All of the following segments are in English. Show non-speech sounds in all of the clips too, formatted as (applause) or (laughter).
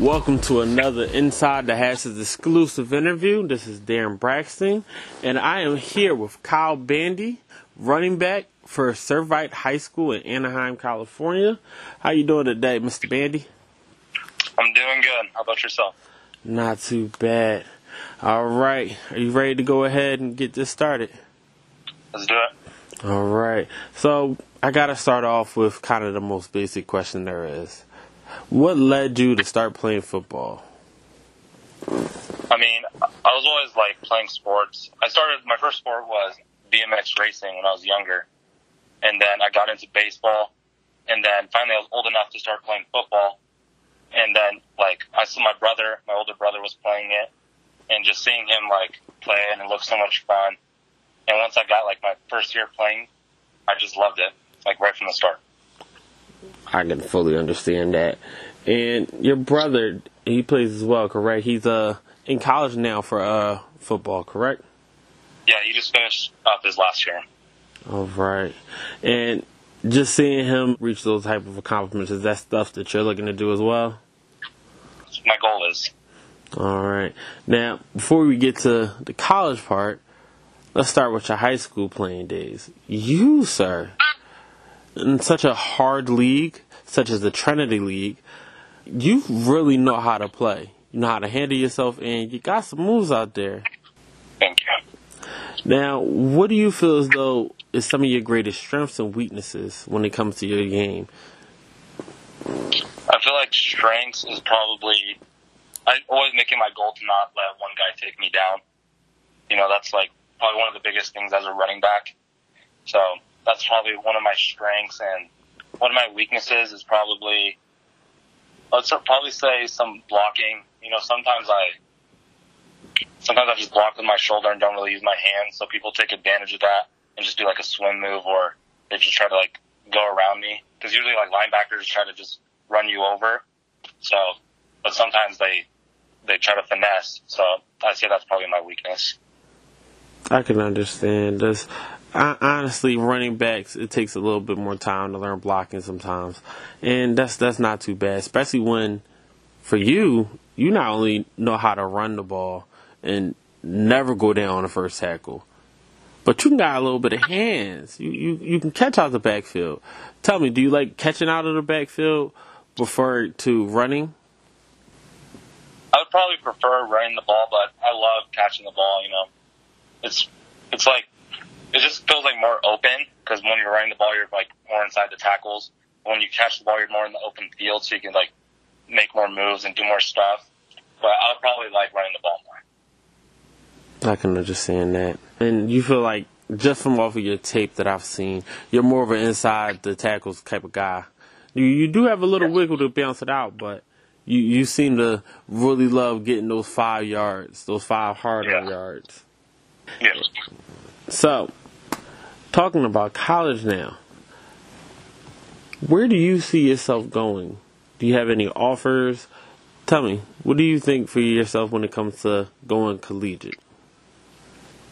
Welcome to another Inside the Hashes exclusive interview. This is Darren Braxton, and I am here with Kyle Bandy, running back for Servite High School in Anaheim, California. How you doing today, Mr. Bandy? I'm doing good. How about yourself? Not too bad. All right, are you ready to go ahead and get this started? Let's do it. All right. So I got to start off with kind of the most basic question there is. What led you to start playing football? I mean, I was always like playing sports. I started my first sport was BMX racing when I was younger, and then I got into baseball, and then finally I was old enough to start playing football, and then like I saw my brother, my older brother was playing it, and just seeing him like play and it looked so much fun. And once I got like my first year playing, I just loved it, like right from the start. I can fully understand that. And your brother, he plays as well, correct? He's uh in college now for uh football, correct? Yeah, he just finished up his last year. All right. And just seeing him reach those type of accomplishments, is that stuff that you're looking to do as well? My goal is. All right. Now, before we get to the college part, let's start with your high school playing days. You, sir, in such a hard league, such as the Trinity League, you really know how to play. You know how to handle yourself, and you got some moves out there. Thank you. Now, what do you feel as though is some of your greatest strengths and weaknesses when it comes to your game? I feel like strengths is probably I always making my goal to not let one guy take me down. You know, that's like probably one of the biggest things as a running back. So that's probably one of my strengths and one of my weaknesses is probably let's probably say some blocking. You know, sometimes I sometimes I just block with my shoulder and don't really use my hands, so people take advantage of that and just do like a swim move or they just try to like go around me because usually like linebackers try to just run you over. So, but sometimes they they try to finesse. So I say that's probably my weakness. I can understand this. I, honestly, running backs it takes a little bit more time to learn blocking sometimes, and that's that's not too bad. Especially when, for you, you not only know how to run the ball and never go down on the first tackle, but you got a little bit of hands. You you you can catch out the backfield. Tell me, do you like catching out of the backfield before to running? I would probably prefer running the ball, but I love catching the ball. You know, it's it's like it just feels like more open because when you're running the ball, you're like more inside the tackles. When you catch the ball, you're more in the open field, so you can like make more moves and do more stuff. But I would probably like running the ball more. I can understand that. And you feel like just from off of your tape that I've seen, you're more of an inside the tackles type of guy. You you do have a little wiggle to bounce it out, but you you seem to really love getting those five yards, those five harder Yeah. yards. Yeah. So, talking about college now, where do you see yourself going? Do you have any offers? Tell me, what do you think for yourself when it comes to going collegiate?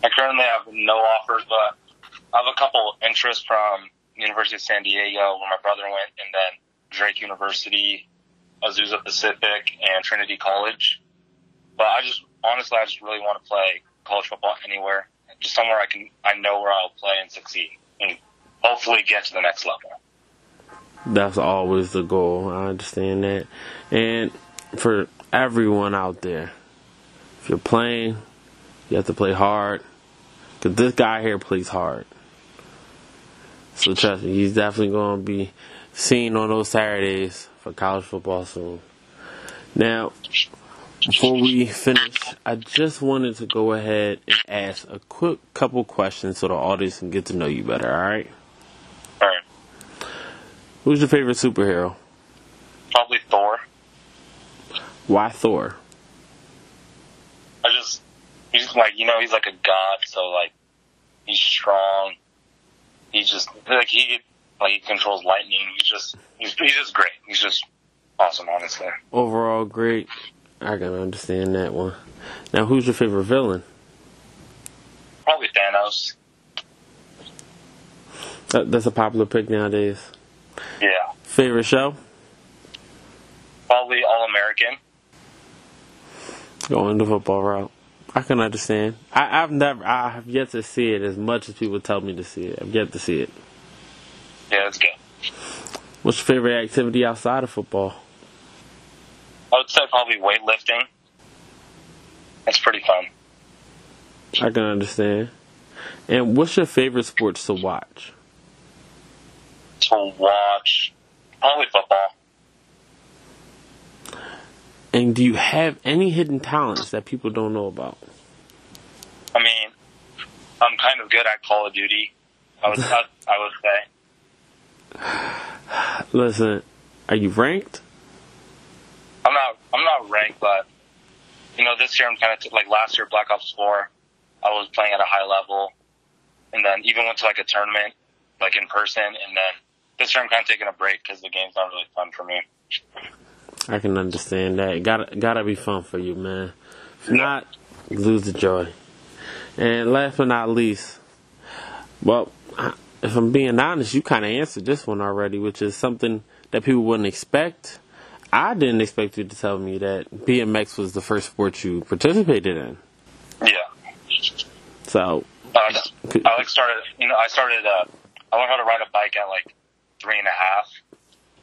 I currently have no offers, but I have a couple interests from University of San Diego, where my brother went, and then Drake University, Azusa Pacific, and Trinity College. But I just honestly, I just really want to play college football anywhere, just somewhere I can, I know where I'll play and succeed, and hopefully get to the next level. That's always the goal. I understand that. And for everyone out there, if you're playing, you have to play hard. Because this guy here plays hard. So trust me, he's definitely going to be seen on those Saturdays for college football soon. Now, before we finish, I just wanted to go ahead and ask a quick couple questions so the audience can get to know you better, alright? All right, Who's your favorite superhero? probably Thor. Why Thor? I just he's like you know he's like a god, so like he's strong. He's just like he like he controls lightning. He's just he's he's just great. He's just awesome, honestly. Overall, great. I can understand that one. Now, who's your favorite villain? Probably Thanos. That, that's a popular pick nowadays. Yeah, Favorite show? probably All American. Going the football route. I can understand. I, I've never, I have yet to see it as much as people tell me to see it. I've yet to see it. Yeah, it's good. What's your favorite activity outside of football? I would say probably weightlifting. That's pretty fun. I can understand. And what's your favorite sports to watch? To watch probably football. And do you have any hidden talents that people don't know about? I mean, I'm kind of good at Call of Duty. I would (laughs) I, I would say. Listen, are you ranked? I'm not I'm not ranked, but you know, this year I'm kind of t- like last year Black Ops 4. I was playing at a high level, and then even went to like a tournament, like in person, and then this year I'm kind of taking a break because the game's not really fun for me. I can understand that. Gotta gotta be fun for you, man. If not, lose the joy. And last but not least, well, if I'm being honest, you kind of answered this one already, which is something that people wouldn't expect. I didn't expect you to tell me that BMX was the first sport you participated in. Yeah. So, Uh, I like started, you know, I started, uh, I learned how to ride a bike at like three and a half.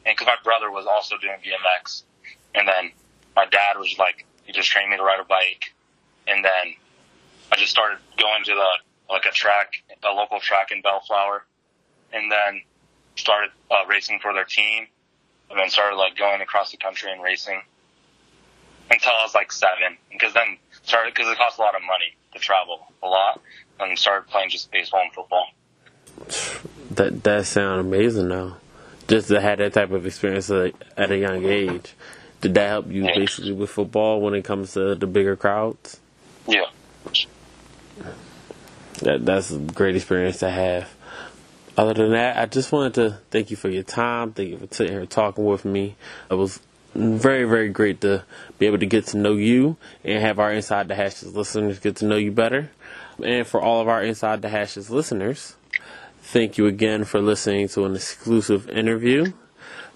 And cause my brother was also doing BMX. And then my dad was like, he just trained me to ride a bike. And then I just started going to the, like a track, a local track in Bellflower. And then started, uh, racing for their team. And then started like going across the country and racing until I was like seven. Because then started, cause it costs a lot of money to travel a lot. And started playing just baseball and football. that that sounds amazing, though. Just to have that type of experience at a, at a young age. Did that help you Yeah. basically with football when it comes to the bigger crowds? Yeah. That that's a great experience to have. Other than that, I just wanted to thank you for your time. Thank you for sitting here talking with me. It was very, very great to be able to get to know you and have our Inside the Hashes listeners get to know you better. And for all of our Inside the Hashes listeners, thank you again for listening to an exclusive interview.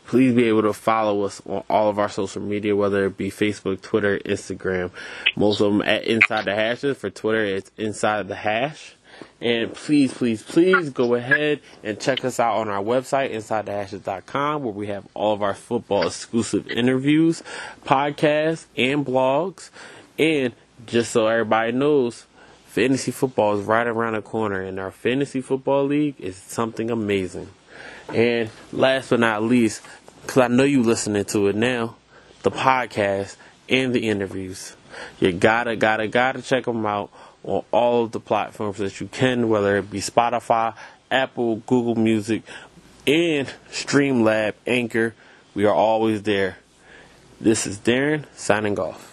Please be able to follow us on all of our social media, whether it be Facebook, Twitter, Instagram. Most of them at Inside the Hashes. For Twitter, it's Inside the Hash. And please, please, please go ahead and check us out on our website, InsideTheHashes.com, where we have all of our football exclusive interviews, podcasts, and blogs. And just so everybody knows, fantasy football is right around the corner, and our fantasy football league is something amazing. And last but not least, because I know you're listening to it now, the podcast and the interviews. You gotta, gotta, gotta check them out on all of the platforms that you can, whether it be Spotify, Apple, Google Music, and Streamlab, Anchor. We are always there. This is Darren signing off.